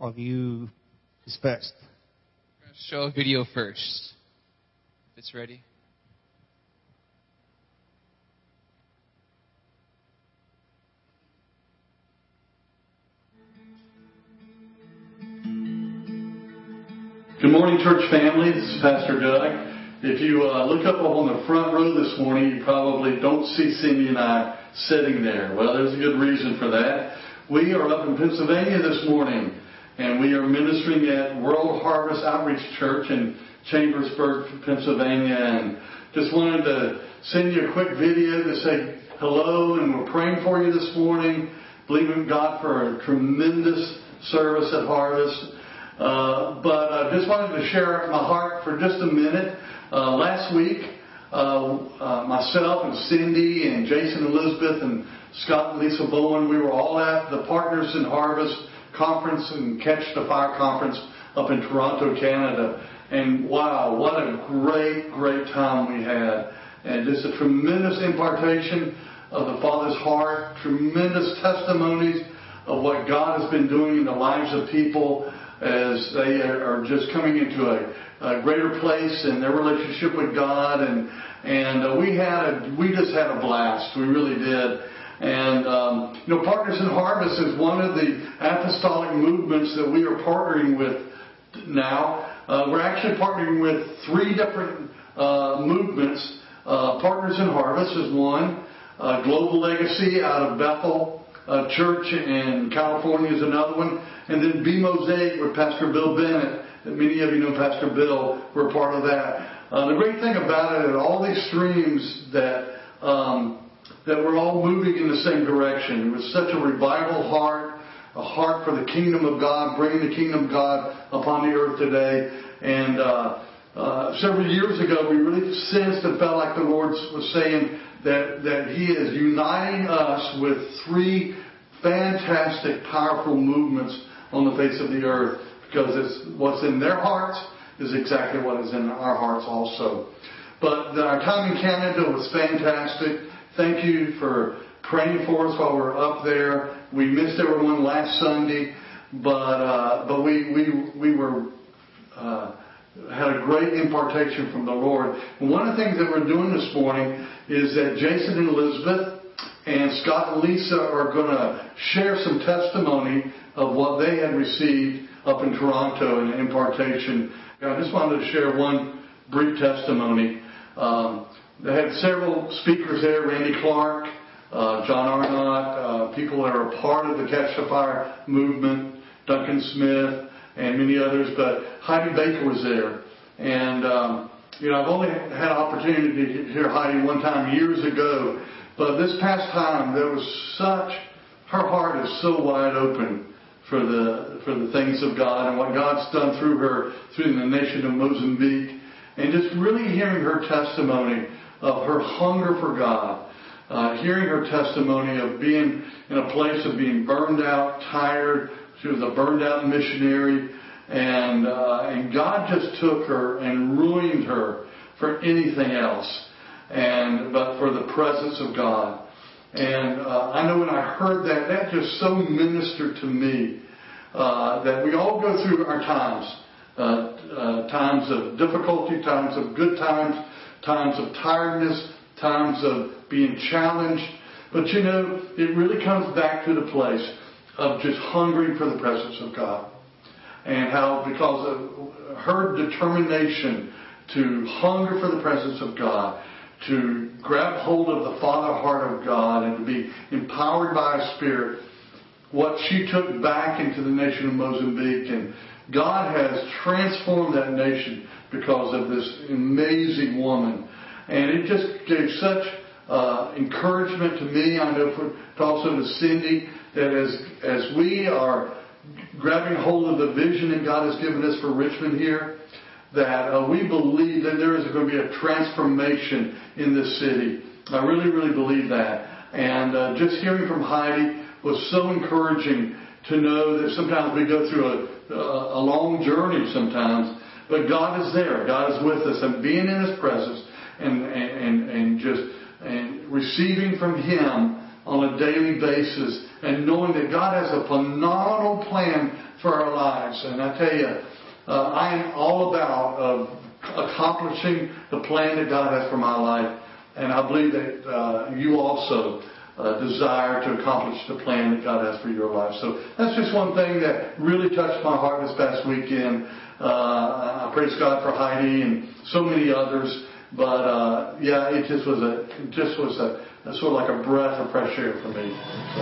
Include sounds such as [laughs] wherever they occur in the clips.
of you is best? Show a video first. If it's ready. Good morning, church family. This is Pastor Doug. If you uh, look up on the front row this morning, you probably don't see Cindy and I sitting there. Well, there's a good reason for that. We are up in Pennsylvania this morning, and we are ministering at World Harvest Outreach Church in Chambersburg, Pennsylvania, and just wanted to send you a quick video to say hello, and we're praying for you this morning, believing God for a tremendous service at Harvest. Uh, but I just wanted to share my heart for just a minute. Uh, last week, uh, uh, myself and Cindy and Jason Elizabeth and Scott and Lisa Bowen, we were all at the Partners in Harvest conference and Catch the Fire conference up in Toronto, Canada. And wow, what a great, great time we had. And just a tremendous impartation of the Father's heart, tremendous testimonies of what God has been doing in the lives of people as they are just coming into a, a greater place in their relationship with God. And and uh, we had a we just had a blast. We really did. And um, you know, Partners in Harvest is one of the apostolic movements that we are partnering with now. Uh, we're actually partnering with three different uh, movements. Uh, Partners in Harvest is one. Uh, Global Legacy out of Bethel uh, Church in California is another one. And then Be Mosaic with Pastor Bill Bennett. Many of you know Pastor Bill. We're part of that. Uh, the great thing about it, all these streams that um, that we're all moving in the same direction. With such a revival heart, a heart for the kingdom of God, bringing the kingdom of God upon the earth today. And uh, uh, several years ago, we really sensed and felt like the Lord was saying that that He is uniting us with three fantastic, powerful movements on the face of the earth because it's what's in their hearts is exactly what is in our hearts also. But our time in Canada was fantastic. Thank you for praying for us while we were up there. We missed everyone last Sunday, but uh, but we we we were uh, had a great impartation from the Lord. One of the things that we're doing this morning is that Jason and Elizabeth and Scott and Lisa are going to share some testimony of what they had received up in Toronto in impartation. I just wanted to share one brief testimony. Um, they had several speakers there, Randy Clark, uh, John Arnott, uh, people that are a part of the Catch the Fire movement, Duncan Smith, and many others, but Heidi Baker was there. And, um, you know, I've only had an opportunity to hear Heidi one time years ago, but this past time there was such, her heart is so wide open for the for the things of God and what God's done through her through the nation of Mozambique, and just really hearing her testimony of her hunger for God, uh, hearing her testimony of being in a place of being burned out, tired. She was a burned out missionary, and uh, and God just took her and ruined her for anything else, and but for the presence of God. And uh, I know when I heard that, that just so ministered to me uh, that we all go through our times. Uh, uh, times of difficulty, times of good times, times of tiredness, times of being challenged. But you know, it really comes back to the place of just hungering for the presence of God. And how, because of her determination to hunger for the presence of God, to grab hold of the Father heart of God and to be empowered by His Spirit, what she took back into the nation of Mozambique. And God has transformed that nation because of this amazing woman. And it just gave such uh, encouragement to me. I know for, also to Cindy that as, as we are grabbing hold of the vision that God has given us for Richmond here, that uh, we believe that there is going to be a transformation in this city. I really, really believe that. And uh, just hearing from Heidi was so encouraging to know that sometimes we go through a, a, long journey sometimes, but God is there. God is with us. And being in His presence and, and, and just and receiving from Him on a daily basis and knowing that God has a phenomenal plan for our lives. And I tell you, uh, I am all about accomplishing the plan that God has for my life. And I believe that uh, you also uh, desire to accomplish the plan that God has for your life. So that's just one thing that really touched my heart this past weekend. Uh, I praise God for Heidi and so many others. But uh, yeah, it just was a it just was a, a sort of like a breath of fresh air for me. So.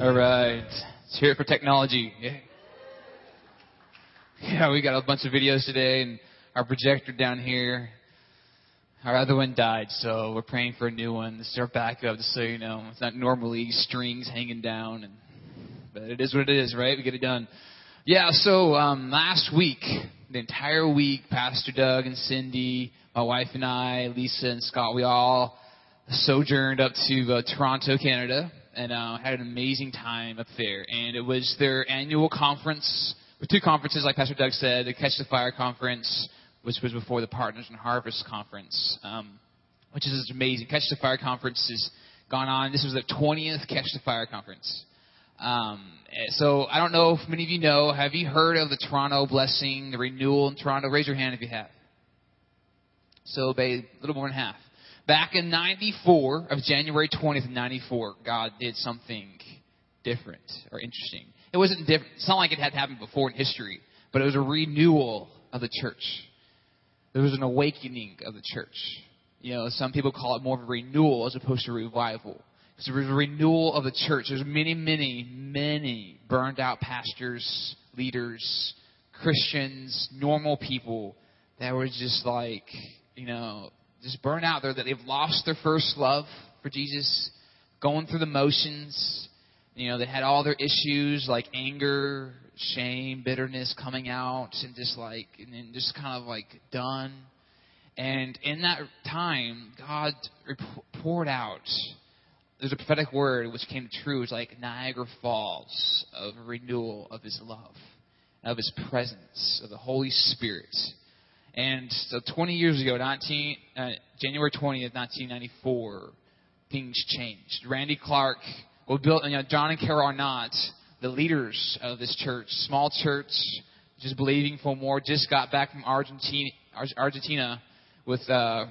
All right. Let's hear it for technology. Yeah. yeah, we got a bunch of videos today and our projector down here. Our other one died, so we're praying for a new one. This is our backup, just so you know. It's not normally strings hanging down, and, but it is what it is, right? We get it done. Yeah, so um, last week, the entire week, Pastor Doug and Cindy, my wife and I, Lisa and Scott, we all sojourned up to uh, Toronto, Canada, and uh, had an amazing time up there. And it was their annual conference with two conferences, like Pastor Doug said, the Catch the Fire conference, which was before the Partners in Harvest conference, um, which is amazing. Catch the Fire conference has gone on. This was the 20th Catch the Fire conference. Um, so I don't know if many of you know. Have you heard of the Toronto blessing, the renewal in Toronto? Raise your hand if you have. So, a little more than half. Back in 94, of January 20th of 94, God did something different or interesting. It wasn't different. It's not like it had happened before in history, but it was a renewal of the church. There was an awakening of the church. You know, some people call it more of a renewal as opposed to revival. Because there was a renewal of the church. There's many, many, many burned out pastors, leaders, Christians, normal people that were just like, you know, just burn out there that they've lost their first love for Jesus, going through the motions. You know, they had all their issues like anger, shame, bitterness coming out, and just like, and then just kind of like done. And in that time, God poured out. There's a prophetic word which came true. It's like Niagara Falls of renewal of His love, of His presence, of the Holy Spirit. And so 20 years ago, 19, uh, January 20th, 1994, things changed. Randy Clark, well, built, you know, John and Carol Arnott, the leaders of this church, small church, just believing for more, just got back from Argentina, Argentina with uh, uh,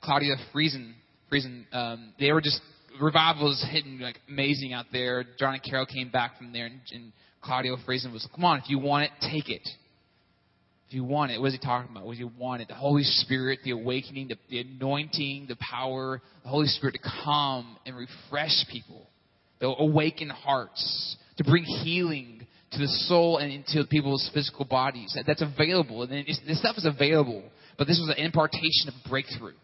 Claudia Friesen. Friesen um, they were just revival was hitting like amazing out there. John and Carol came back from there, and, and Claudia Friesen was, "Come on, if you want it, take it." If you want it, what is he talking about? What do you want it? The Holy Spirit, the awakening, the, the anointing, the power, the Holy Spirit to come and refresh people, to awaken hearts, to bring healing to the soul and into people's physical bodies. That, that's available. And this stuff is available, but this was an impartation of breakthrough.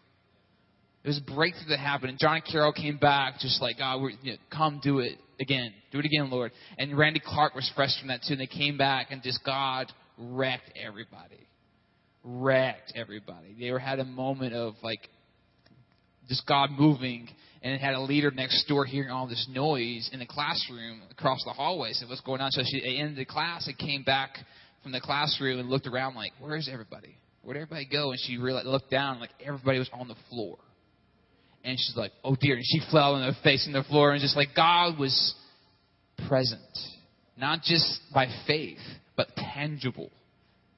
It was a breakthrough that happened. And John and Carol came back just like, God, we're, you know, come do it again. Do it again, Lord. And Randy Clark was fresh from that too. And they came back and just, God, wrecked everybody. Wrecked everybody. They were had a moment of like just God moving and it had a leader next door hearing all this noise in the classroom across the hallway. Said, "What's going on?" So she ended the class and came back from the classroom and looked around like, "Where's everybody? Where'd everybody go?" And she realized, looked down like everybody was on the floor. And she's like, "Oh dear!" And she fell on her face in the floor and just like God was present, not just by faith, but tangible,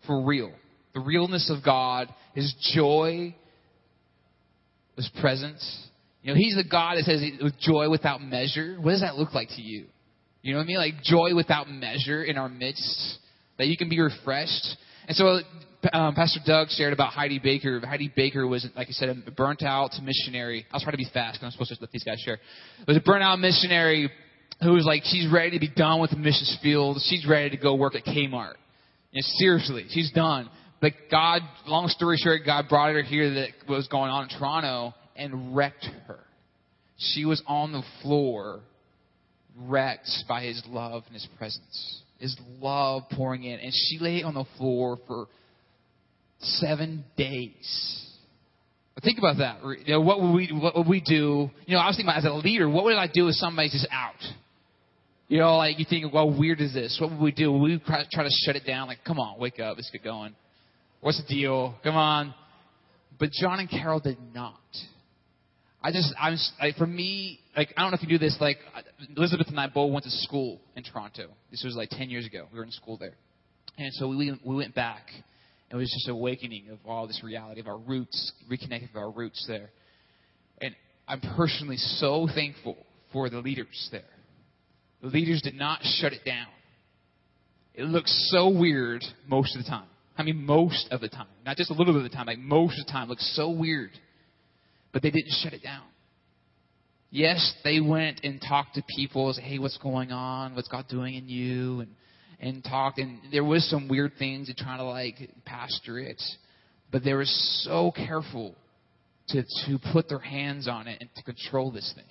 for real. The realness of God, His joy was presence. You know, He's the God that says with joy without measure. What does that look like to you? You know what I mean? Like joy without measure in our midst, that you can be refreshed. And so, um, Pastor Doug shared about Heidi Baker. Heidi Baker was, like I said, a burnt out missionary. I was trying to be fast because I'm supposed to let these guys share. It was a burnt out missionary who was like, she's ready to be done with the missions field. She's ready to go work at Kmart. Know, seriously, she's done. But God, long story short, God brought her here that was going on in Toronto and wrecked her. She was on the floor, wrecked by His love and His presence. His love pouring in. And she lay on the floor for seven days. Think about that. You know, what would we what would we do? You know, I was thinking about as a leader, what would I do if somebody's just out? You know, like you think, well, weird is this? What would we do? Would we try to shut it down? Like, come on, wake up, let's get going. What's the deal? Come on. But John and Carol did not. I just, I'm, like, for me, like, I don't know if you do this, like, Elizabeth and I both went to school in Toronto. This was like 10 years ago. We were in school there. And so we, we went back. And it was just awakening of all this reality of our roots, reconnecting with our roots there. And I'm personally so thankful for the leaders there. The leaders did not shut it down. It looks so weird most of the time. I mean, most of the time. Not just a little bit of the time, like most of the time. It looks so weird. But they didn't shut it down. Yes, they went and talked to people, say, hey, what's going on? What's God doing in you? And and talked, and there was some weird things and trying to like pastor it, but they were so careful to to put their hands on it and to control this thing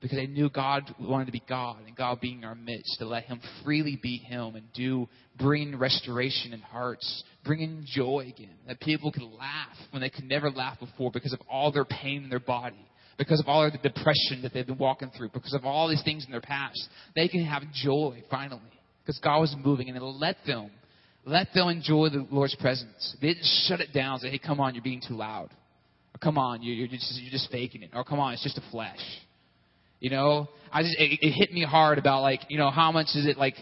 because they knew God wanted to be God and God being in our midst to let Him freely be Him and do bring restoration in hearts, bring in joy again, that people could laugh when they could never laugh before because of all their pain in their body. Because of all the depression that they've been walking through, because of all these things in their past, they can have joy finally because God was moving, and let them, let them enjoy the Lord's presence. They didn't shut it down. Say, "Hey, come on, you're being too loud," or "Come on, you're just you're just faking it," or "Come on, it's just a flesh." You know, I just it, it hit me hard about like you know how much is it like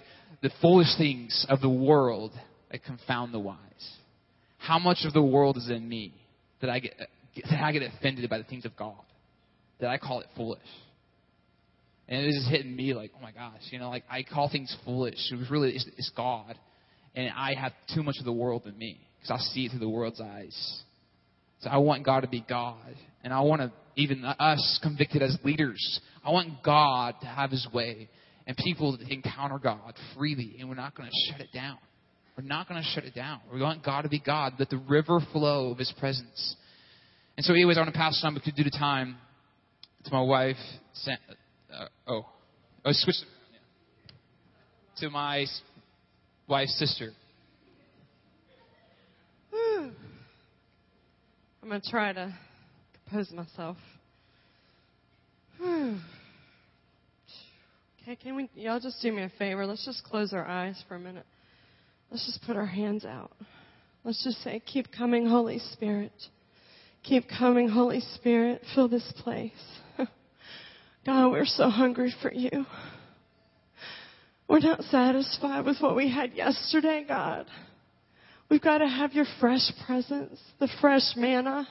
the foolish things of the world that confound the wise. How much of the world is in me that I get that I get offended by the things of God? That I call it foolish. And it was just hitting me like, oh my gosh, you know, like I call things foolish. It was really, it's, it's God. And I have too much of the world in me because I see it through the world's eyes. So I want God to be God. And I want to, even us convicted as leaders, I want God to have his way and people to encounter God freely. And we're not going to shut it down. We're not going to shut it down. We want God to be God. Let the river flow of his presence. And so, anyways, I want to pass on because due to time to my wife, uh, oh, I switch to my wife's sister. I'm going to try to compose myself. okay, can we, y'all just do me a favor? Let's just close our eyes for a minute. Let's just put our hands out. Let's just say, Keep coming, Holy Spirit. Keep coming, Holy Spirit. Fill this place. [laughs] God, we're so hungry for you. We're not satisfied with what we had yesterday, God. We've got to have your fresh presence, the fresh manna.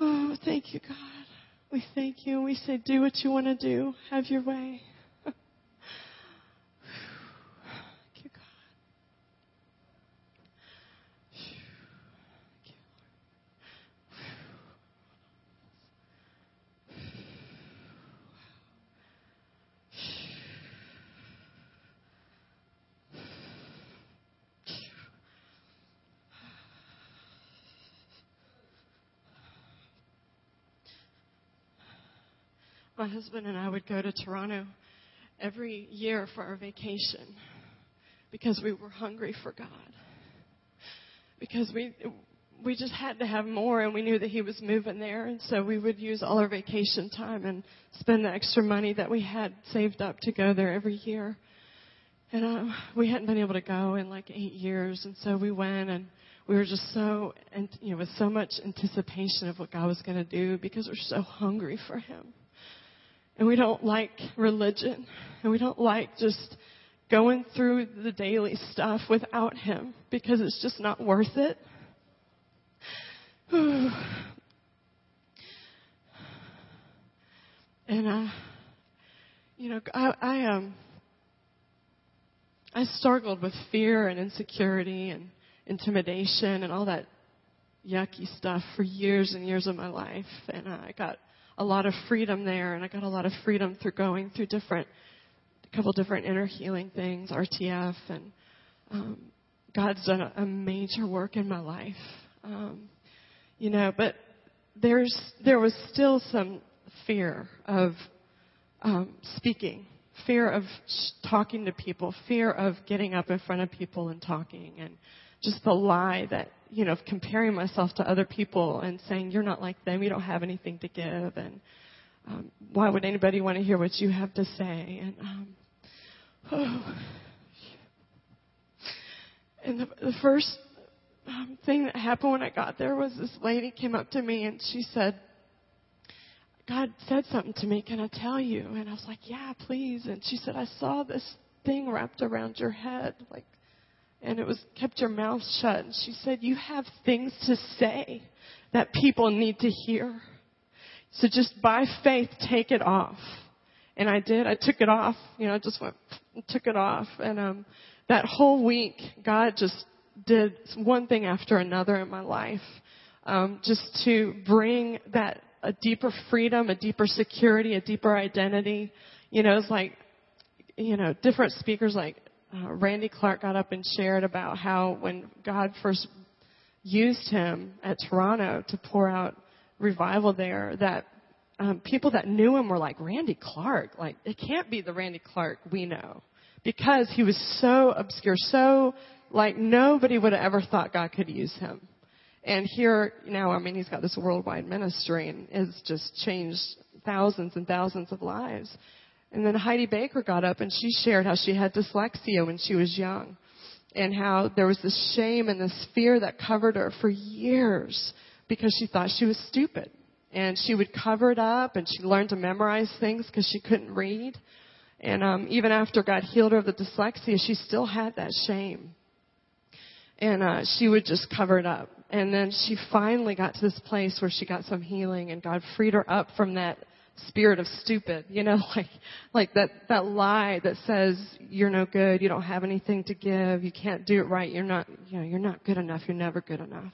Oh, thank you, God. We thank you. We say, do what you want to do. Have your way. My husband and I would go to Toronto every year for our vacation because we were hungry for God. Because we we just had to have more and we knew that he was moving there and so we would use all our vacation time and spend the extra money that we had saved up to go there every year. And uh, we hadn't been able to go in like eight years and so we went and we were just so and you know with so much anticipation of what God was going to do because we're so hungry for him. And we don't like religion. And we don't like just going through the daily stuff without Him because it's just not worth it. [sighs] and, uh, you know, I, I, um, I struggled with fear and insecurity and intimidation and all that yucky stuff for years and years of my life. And uh, I got a lot of freedom there, and I got a lot of freedom through going through different, a couple different inner healing things, RTF, and um, God's done a, a major work in my life. Um, you know, but there's there was still some fear of um, speaking, fear of talking to people, fear of getting up in front of people and talking, and just the lie that you know comparing myself to other people and saying you're not like them, you don't have anything to give, and um, why would anybody want to hear what you have to say? And um, oh. [sighs] and the, the first um, thing that happened when I got there was this lady came up to me and she said, God said something to me. Can I tell you? And I was like, Yeah, please. And she said, I saw this thing wrapped around your head, like, and it was kept your mouth shut. And she said, You have things to say that people need to hear. So just by faith, take it off. And I did. I took it off. You know, I just went, took it off. And um, that whole week, God just did one thing after another in my life, um, just to bring that a deeper freedom, a deeper security, a deeper identity. You know, it's like, you know, different speakers like uh, Randy Clark got up and shared about how when God first used him at Toronto to pour out revival there, that um, people that knew him were like Randy Clark. Like it can't be the Randy Clark we know because he was so obscure, so like nobody would have ever thought God could use him. And here now, I mean, he's got this worldwide ministry and has just changed thousands and thousands of lives. And then Heidi Baker got up and she shared how she had dyslexia when she was young and how there was this shame and this fear that covered her for years because she thought she was stupid. And she would cover it up and she learned to memorize things because she couldn't read. And um, even after God healed her of the dyslexia, she still had that shame. And uh, she would just cover it up. And then she finally got to this place where she got some healing and God freed her up from that spirit of stupid, you know, [laughs] like, like that, that lie that says you're no good, you don't have anything to give, you can't do it right, you're not, you know, you're not good enough, you're never good enough.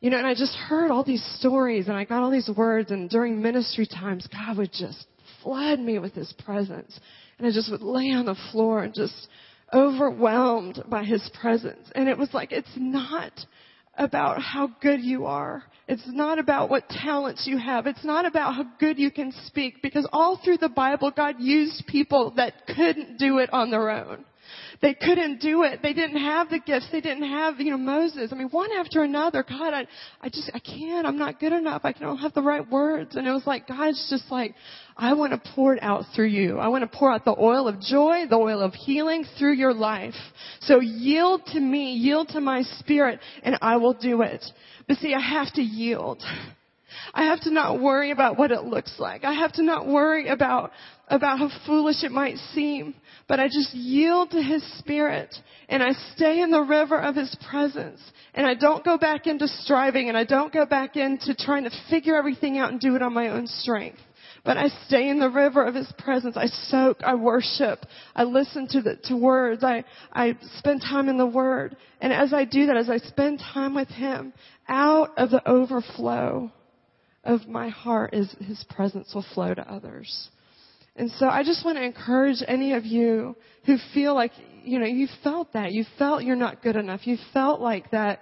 You know, and I just heard all these stories and I got all these words and during ministry times, God would just flood me with His presence. And I just would lay on the floor and just overwhelmed by His presence. And it was like, it's not about how good you are. It's not about what talents you have. It's not about how good you can speak because all through the Bible, God used people that couldn't do it on their own. They couldn't do it. They didn't have the gifts. They didn't have, you know, Moses. I mean, one after another. God, I, I just, I can't. I'm not good enough. I don't have the right words. And it was like, God's just like, I want to pour it out through you. I want to pour out the oil of joy, the oil of healing through your life. So yield to me, yield to my spirit, and I will do it. But see, I have to yield. I have to not worry about what it looks like. I have to not worry about, about how foolish it might seem. But I just yield to His Spirit and I stay in the river of His presence. And I don't go back into striving and I don't go back into trying to figure everything out and do it on my own strength. But I stay in the river of His presence. I soak. I worship. I listen to the, to words. I, I spend time in the Word. And as I do that, as I spend time with Him, out of the overflow of my heart is His presence will flow to others. And so I just want to encourage any of you who feel like, you know, you felt that. You felt you're not good enough. You felt like that,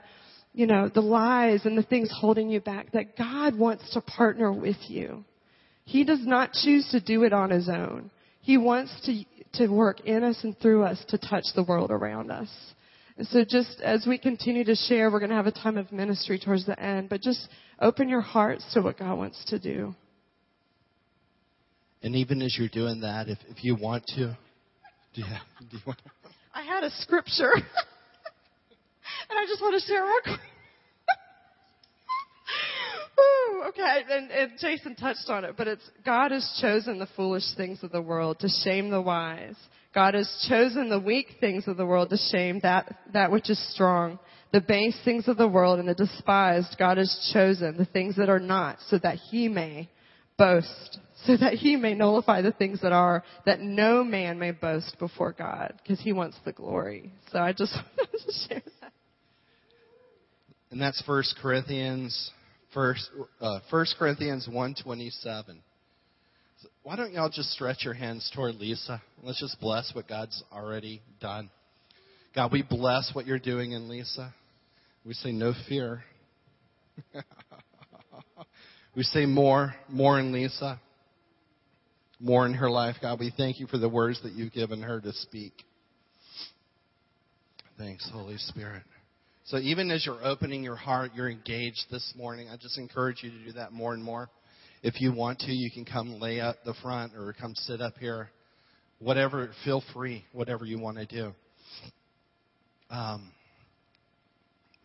you know, the lies and the things holding you back, that God wants to partner with you. He does not choose to do it on his own. He wants to, to work in us and through us to touch the world around us. So just as we continue to share, we're going to have a time of ministry towards the end, but just open your hearts to what God wants to do. And even as you're doing that, if, if you want to, yeah, do you want to? I had a scripture, [laughs] and I just want to share real quick. Ooh, okay, and, and Jason touched on it, but it's God has chosen the foolish things of the world to shame the wise. God has chosen the weak things of the world to shame that, that which is strong. The base things of the world and the despised, God has chosen the things that are not, so that he may boast so that he may nullify the things that are, that no man may boast before God, because he wants the glory. So I just [laughs] wanted to share that. And that's First Corinthians, First uh, First Corinthians one twenty seven. Why don't y'all just stretch your hands toward Lisa? Let's just bless what God's already done. God, we bless what you're doing in Lisa. We say no fear. [laughs] we say more, more in Lisa, more in her life. God, we thank you for the words that you've given her to speak. Thanks, Holy Spirit. So even as you're opening your heart, you're engaged this morning. I just encourage you to do that more and more. If you want to, you can come lay at the front or come sit up here. Whatever, feel free, whatever you want to do. Um,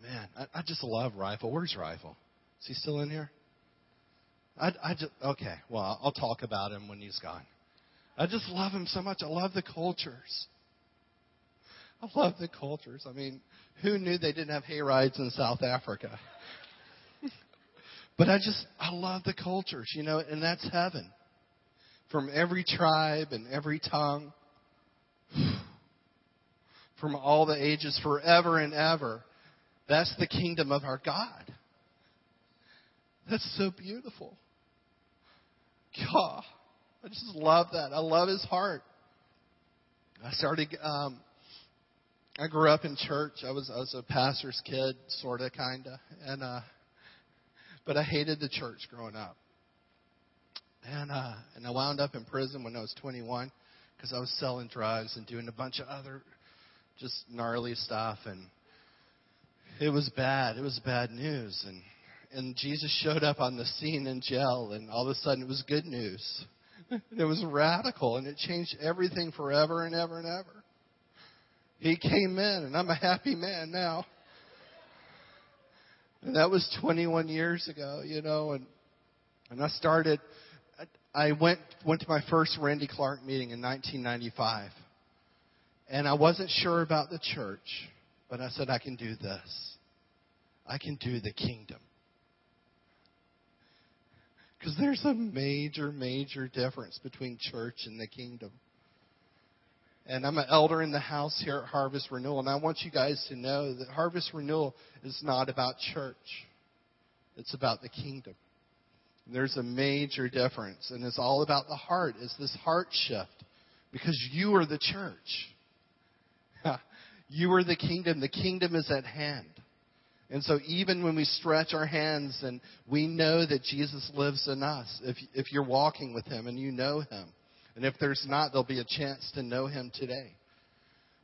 man, I, I just love Rifle. Where's Rifle? Is he still in here? I, I just okay. Well, I'll talk about him when he's gone. I just love him so much. I love the cultures. [laughs] I love the cultures. I mean, who knew they didn't have hay rides in South Africa? but I just I love the cultures, you know, and that's heaven. From every tribe and every tongue, [sighs] from all the ages, forever and ever. That's the kingdom of our God. That's so beautiful. God, I just love that. I love his heart. I started. Um, I grew up in church. I was I was a pastor's kid, sorta, kinda, and uh, but I hated the church growing up. And uh, and I wound up in prison when I was 21 because I was selling drugs and doing a bunch of other just gnarly stuff, and it was bad. It was bad news, and and Jesus showed up on the scene in jail, and all of a sudden it was good news. [laughs] it was radical, and it changed everything forever and ever and ever. He came in, and I'm a happy man now. And that was 21 years ago, you know, and and I started. I went went to my first Randy Clark meeting in 1995, and I wasn't sure about the church, but I said I can do this. I can do the kingdom. Because there's a major, major difference between church and the kingdom. And I'm an elder in the house here at Harvest Renewal, and I want you guys to know that Harvest Renewal is not about church. It's about the kingdom. There's a major difference, and it's all about the heart. It's this heart shift because you are the church. [laughs] you are the kingdom. The kingdom is at hand. And so even when we stretch our hands and we know that Jesus lives in us, if, if you're walking with him and you know him, and if there's not, there'll be a chance to know him today.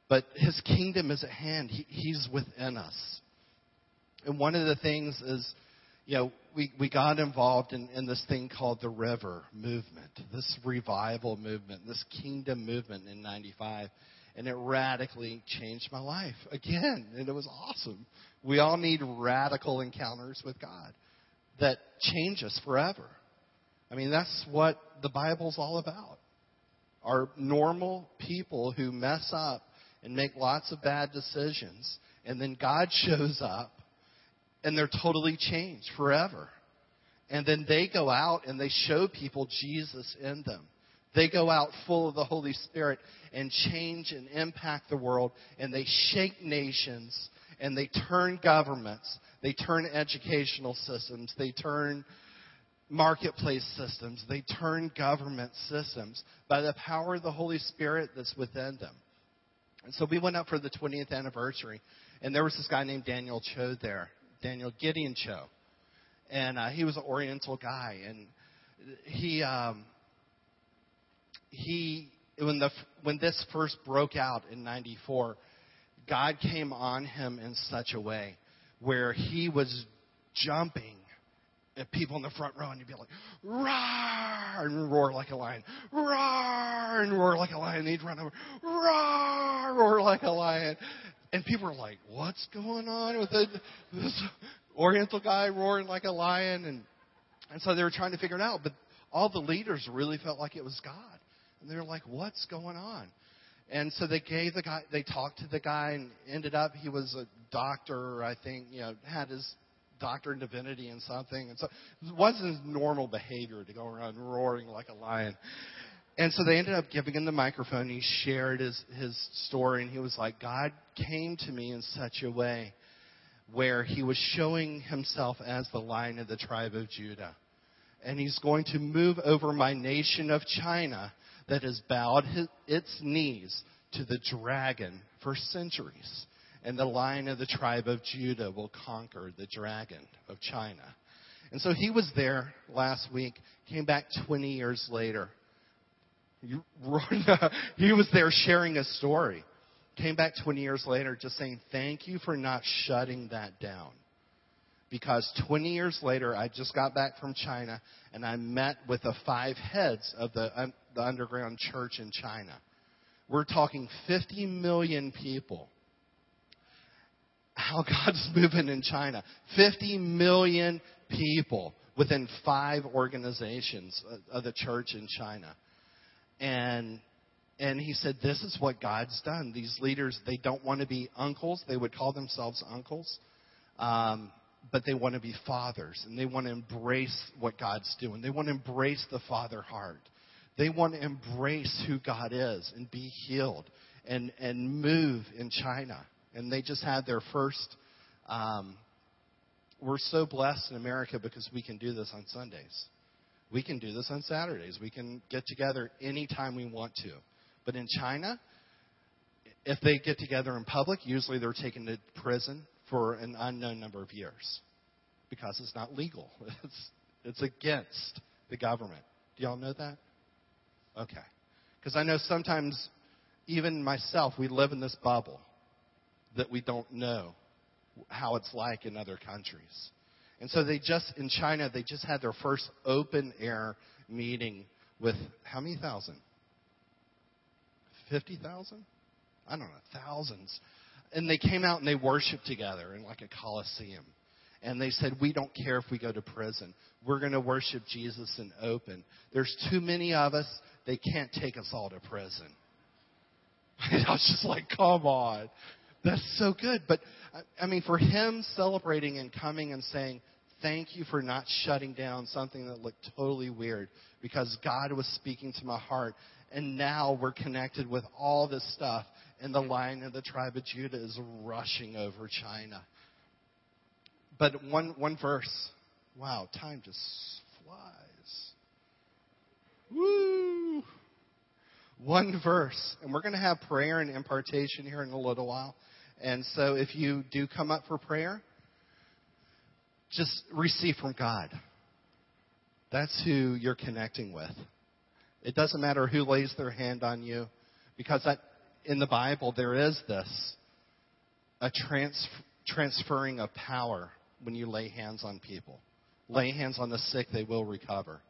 But his kingdom is at hand. He, he's within us. And one of the things is, you know, we, we got involved in, in this thing called the River Movement, this revival movement, this kingdom movement in 95. And it radically changed my life again. And it was awesome. We all need radical encounters with God that change us forever. I mean, that's what the Bible's all about are normal people who mess up and make lots of bad decisions. And then God [laughs] shows up and they're totally changed forever. And then they go out and they show people Jesus in them. They go out full of the Holy Spirit and change and impact the world. And they shake nations and they turn governments. They turn educational systems. They turn marketplace systems. They turn government systems by the power of the Holy Spirit that's within them. And so we went up for the 20th anniversary, and there was this guy named Daniel Chiu there, Daniel Gideon Chiu, and uh, he was an Oriental guy, and he um, he when the when this first broke out in '94, God came on him in such a way where he was jumping at people in the front row, and you'd be like, roar, and roar like a lion, roar, and roar like a lion. And he'd run over, roar, roar like a lion. And people are like, what's going on with it? this Oriental guy roaring like a lion? And, and so they were trying to figure it out, but all the leaders really felt like it was God. And they were like, what's going on? And so they gave the guy, they talked to the guy, and ended up he was a doctor, I think, you know, had his doctor in divinity and something. And so it wasn't normal behavior to go around roaring like a lion. And so they ended up giving him the microphone. He shared his, his story, and he was like, God came to me in such a way where he was showing himself as the lion of the tribe of Judah. And he's going to move over my nation of China that has bowed his, its knees to the dragon for centuries. And the lion of the tribe of Judah will conquer the dragon of China. And so he was there last week, came back 20 years later. [laughs] he was there sharing a story. Came back 20 years later just saying, Thank you for not shutting that down. Because 20 years later, I just got back from China and I met with the five heads of the, um, the underground church in China. We're talking 50 million people. How God's [laughs] moving in China. 50 million people within five organizations of the church in China. And and he said, This is what God's done. These leaders, they don't want to be uncles. They would call themselves uncles. Um, but they want to be fathers and they want to embrace what God's doing. They want to embrace the father heart. They want to embrace who God is and be healed and, and move in China. And they just had their first. Um, we're so blessed in America because we can do this on Sundays. We can do this on Saturdays. We can get together anytime we want to. But in China, if they get together in public, usually they're taken to prison for an unknown number of years because it's not legal. [laughs] It's, it's against the government. Do y'all know that? Okay. Because I know sometimes, even myself, we live in this bubble that we don't know how it's like in other countries. And so they just, in China, they just had their first open air meeting with how many thousand? 50,000? I don't know, thousands. And they came out and they worshiped together in like a coliseum. And they said, We don't care if we go to prison. We're going to worship Jesus in open. There's too many of us, they can't take us all to prison. [laughs] I was just like, Come on. That's so good. But, I mean, for him celebrating and coming and saying, Thank you for not shutting down something that looked totally weird because God was speaking to my heart. And now we're connected with all this stuff. And the lion of the tribe of Judah is rushing over China. But one, one verse. Wow, time just flies. Woo! One verse. And we're going to have prayer and impartation here in a little while. And so if you do come up for prayer, just receive from God. That's who you're connecting with. It doesn't matter who lays their hand on you, because that, in the Bible there is this a trans, transferring of power when you lay hands on people. Lay hands on the sick, they will recover.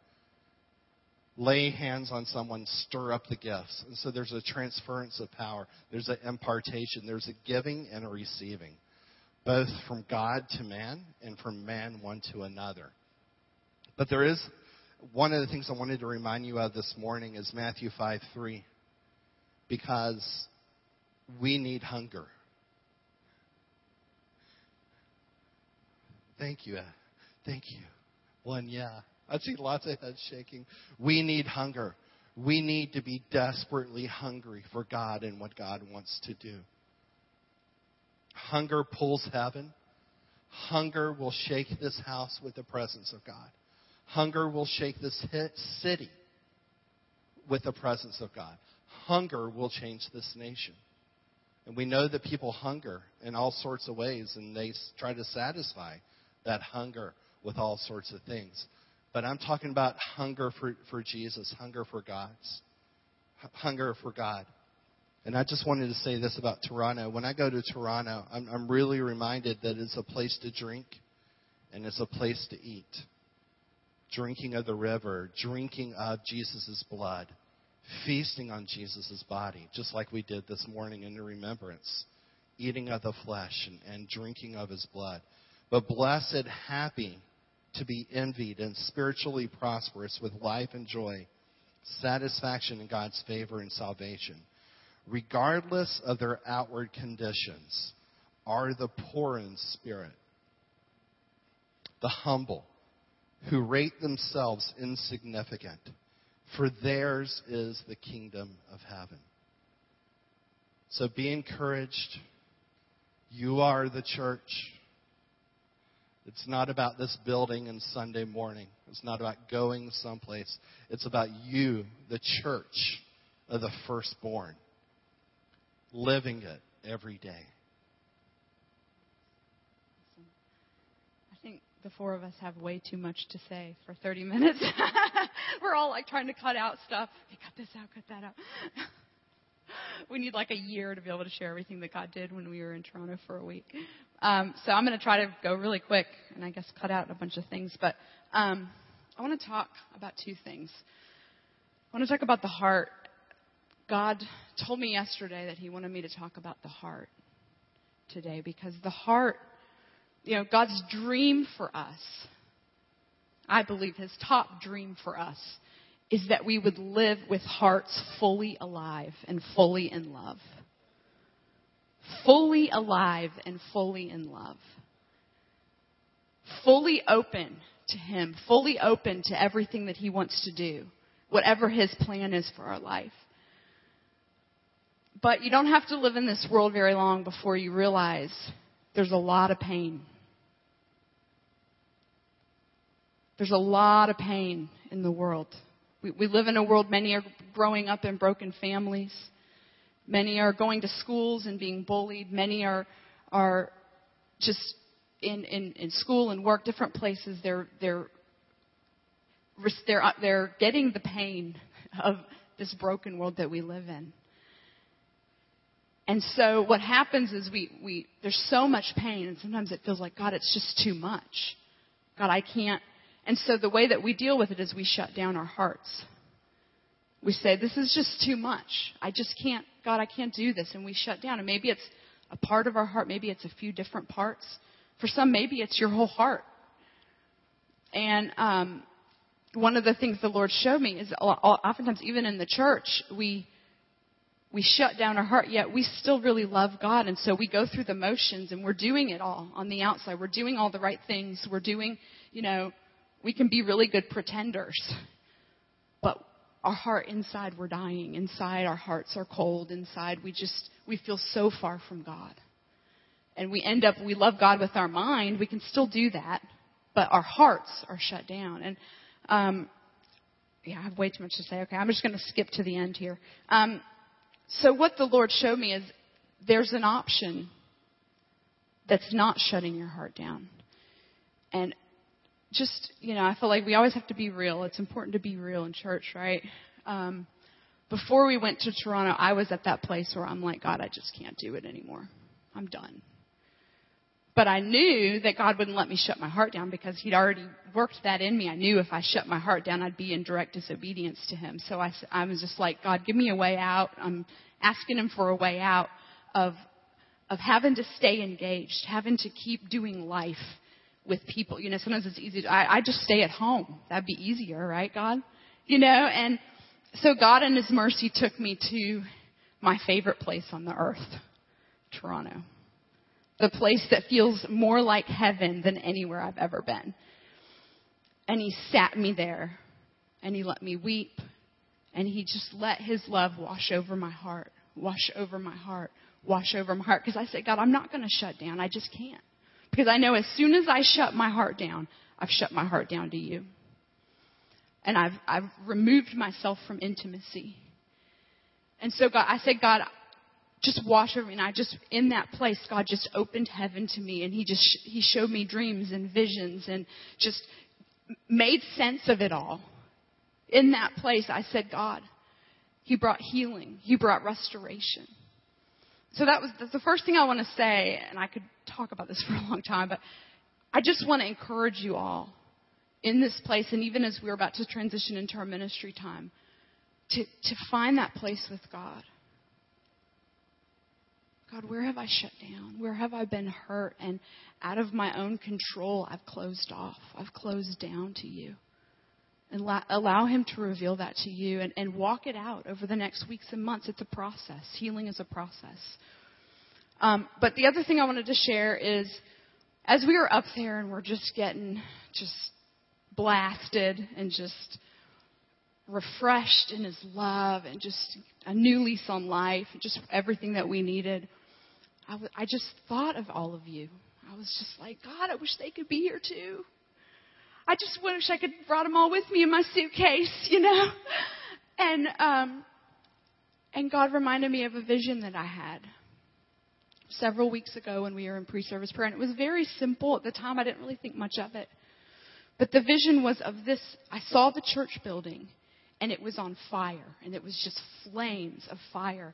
Lay hands on someone, stir up the gifts. And so there's a transference of power. There's an impartation. There's a giving and a receiving, both from God to man and from man one to another. But there is one of the things I wanted to remind you of this morning is Matthew 5 3. Because we need hunger. Thank you. Thank you. One, yeah. I see lots of heads shaking. We need hunger. We need to be desperately hungry for God and what God wants to do. Hunger pulls heaven. Hunger will shake this house with the presence of God. Hunger will shake this city with the presence of God. Hunger will change this nation. And we know that people hunger in all sorts of ways, and they try to satisfy that hunger with all sorts of things. But I'm talking about hunger for, for Jesus, hunger for God's, hunger for God. And I just wanted to say this about Toronto. When I go to Toronto, I'm, I'm really reminded that it's a place to drink and it's a place to eat drinking of the river, drinking of Jesus' blood, feasting on Jesus' body, just like we did this morning in the remembrance, eating of the flesh and, and drinking of his blood. But blessed, happy to be envied and spiritually prosperous with life and joy, satisfaction in God's favor and salvation, regardless of their outward conditions, are the poor in spirit, the humble who rate themselves insignificant, for theirs is the kingdom of heaven. So be encouraged. You are the church. It's not about this building and Sunday morning. It's not about going someplace. It's about you, the church of the firstborn, living it every day. I think the four of us have way too much to say for 30 minutes. [laughs] We're all like trying to cut out stuff. Hey, cut this out, cut that out. [laughs] [laughs] we need like a year to be able to share everything that God did when we were in Toronto for a week. Um, so I'm going to try to go really quick and I guess cut out a bunch of things. But um, I want to talk about two things. I want to talk about the heart. God told me yesterday that He wanted me to talk about the heart today because the heart, you know, God's dream for us, I believe His top dream for us is that we would live with hearts fully alive and fully in love. Fully alive and fully in love. Fully open to Him, fully open to everything that He wants to do, whatever His plan is for our life. But you don't have to live in this world very long before you realize there's a lot of pain. There's a lot of pain in the world. We, we live in a world, many are growing up in broken families. Many are going to schools and being bullied. Many are, are just in, in, in school and work, different places. They're, they're, they're, uh, they're getting the pain of this broken world that we live in. And so what happens is we, we, there's so much pain and sometimes it feels like, God, it's just too much. God, I can't, and so the way that we deal with it is we shut down our hearts. We say, this is just too much. I just can't, God, I can't do this. And we shut down. And maybe it's a part of our heart. Maybe it's a few different parts. For some, maybe it's your whole heart. And, um, one of the things the Lord showed me is oftentimes even in the church, we, we shut down our heart, yet we still really love God. And so we go through the motions and we're doing it all on the outside. We're doing all the right things. We're doing, you know, we can be really good pretenders. But our heart inside, we're dying. Inside, our hearts are cold. Inside, we just, we feel so far from God. And we end up, we love God with our mind. We can still do that. But our hearts are shut down. And, um, yeah, I have way too much to say. Okay, I'm just going to skip to the end here. Um, so what the Lord showed me is there's an option that's not shutting your heart down. And just, you know, I feel like we always have to be real. It's important to be real in church, right? Um, before we went to Toronto, I was at that place where I'm like, God, I just can't do it anymore. I'm done. But I knew that God wouldn't let me shut my heart down because He'd already worked that in me. I knew if I shut my heart down, I'd be in direct disobedience to Him. So I, I was just like, God, give me a way out. I'm asking Him for a way out of, of having to stay engaged, having to keep doing life with people. You know, sometimes it's easy. To, I, I just stay at home. That'd be easier, right, God? You know, and so God in His mercy took me to my favorite place on the earth, Toronto. The place that feels more like heaven than anywhere I've ever been. And He sat me there and He let me weep and He just let His love wash over my heart, wash over my heart, wash over my heart. Because I said, God, I'm not going to shut down. I just can't. Because I know as soon as I shut my heart down, I've shut my heart down to you. And I've, I've removed myself from intimacy. And so God, I said, God, just wash over me. And I just, in that place, God just opened heaven to me and He just, He showed me dreams and visions and just made sense of it all. In that place, I said, God, He brought healing. He brought restoration. So that was the first thing I want to say, and I could talk about this [laughs] for a long time, but I just want to encourage you all in this place, and even as we're about to transition into our ministry time, to, to find that place with God. God, where have I shut down? Where have I been hurt? And out of my own control, I've closed off. I've closed down to you. And allow Him to reveal that to you and, and walk it out over the next weeks and months. It's a process. Healing is a process. Um, but the other thing I wanted to share is as we were up there and we're just getting just blasted and just refreshed in His love and just a new lease on life, just everything that we needed, I, w- I just thought of all of you. I was just like, God, I wish they could be here too. I just wish I could brought them all with me in my suitcase, you know. And um, And God reminded me of a vision that I had several weeks ago when we were in pre service prayer. And it was very simple. At the time, I didn't really think much of it. But the vision was of this I saw the church building, and it was on fire, and it was just flames of fire.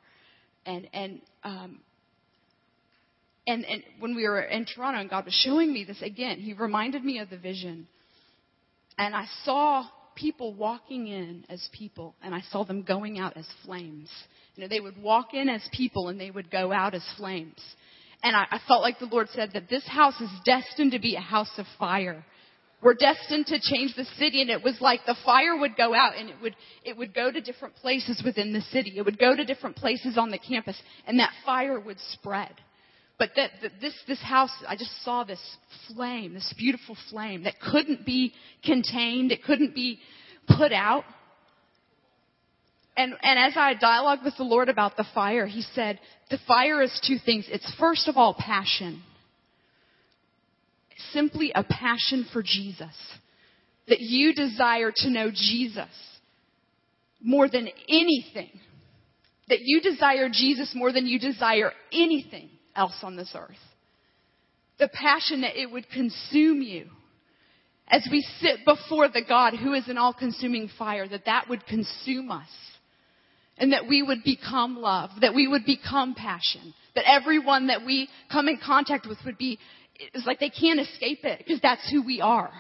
And, and, um, and, and when we were in Toronto and God was showing me this again, He reminded me of the vision. And I saw people walking in as people, and I saw them going out as flames. You know, they would walk in as people and they would go out as flames. And I, I felt like the Lord said that this house is destined to be a house of fire. We're destined to change the city and it was like the fire would go out and it would, it would go to different places within the city. It would go to different places on the campus and that fire would spread. But that, that this, this house, I just saw this flame, this beautiful flame that couldn't be contained. It couldn't be put out. And, and as I dialogued with the Lord about the fire, He said, the fire is two things. It's first of all passion. Simply a passion for Jesus. That you desire to know Jesus more than anything. That you desire Jesus more than you desire anything else on this earth. The passion that it would consume you as we sit before the God who is an all consuming fire, that that would consume us. And that we would become love, that we would become passion, that everyone that we come in contact with would be, it's like they can't escape it because that's who we are.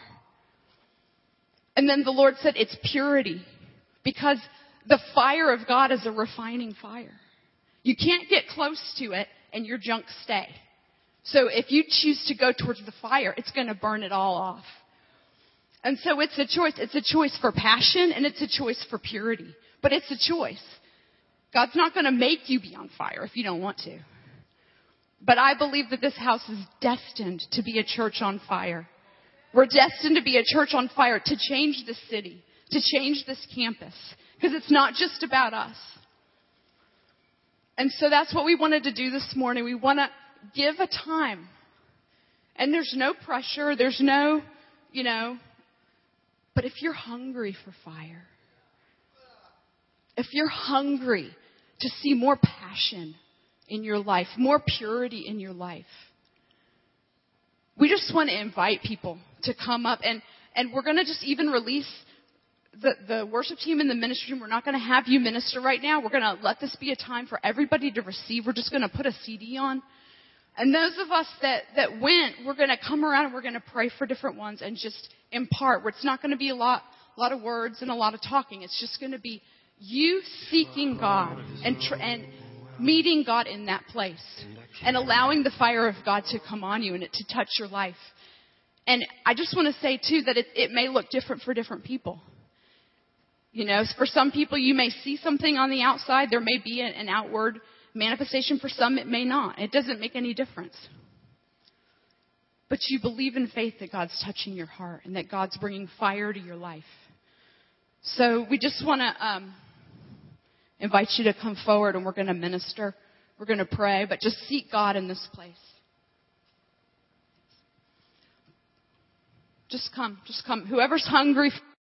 And then the Lord said it's purity because the fire of God is a refining fire. You can't get close to it and your junk stay. So if you choose to go towards the fire, it's going to burn it all off. And so it's a choice. It's a choice for passion and it's a choice for purity. But it's a choice. God's not going to make you be on fire if you don't want to. But I believe that this house is destined to be a church on fire. We're destined to be a church on fire to change this city, to change this campus. Because it's not just about us. And so that's what we wanted to do this morning. We want to give a time. And there's no pressure. There's no, you know, but if you're hungry for fire, if you're hungry to see more passion in your life, more purity in your life, we just want to invite people to come up and, and we're going to just even release the, the worship team and the ministry room, we're not going to have you minister right now. We're going to let this be a time for everybody to receive. We're just going to put a CD on. And those of us that, that went, we're going to come around and we're going to pray for different ones and just impart. It's not going to be a lot, a lot of words and a lot of talking. It's just going to be you seeking God and, tr- and meeting God in that place and allowing the fire of God to come on you and it to touch your life. And I just want to say too that it, it may look different for different people. You know, for some people you may see something on the outside. There may be an outward manifestation. For some it may not. It doesn't make any difference. But you believe in faith that God's touching your heart and that God's bringing fire to your life. So we just want to um, invite you to come forward and we're going to minister. We're going to pray, but just seek God in this place. Just come. Just come. Whoever's hungry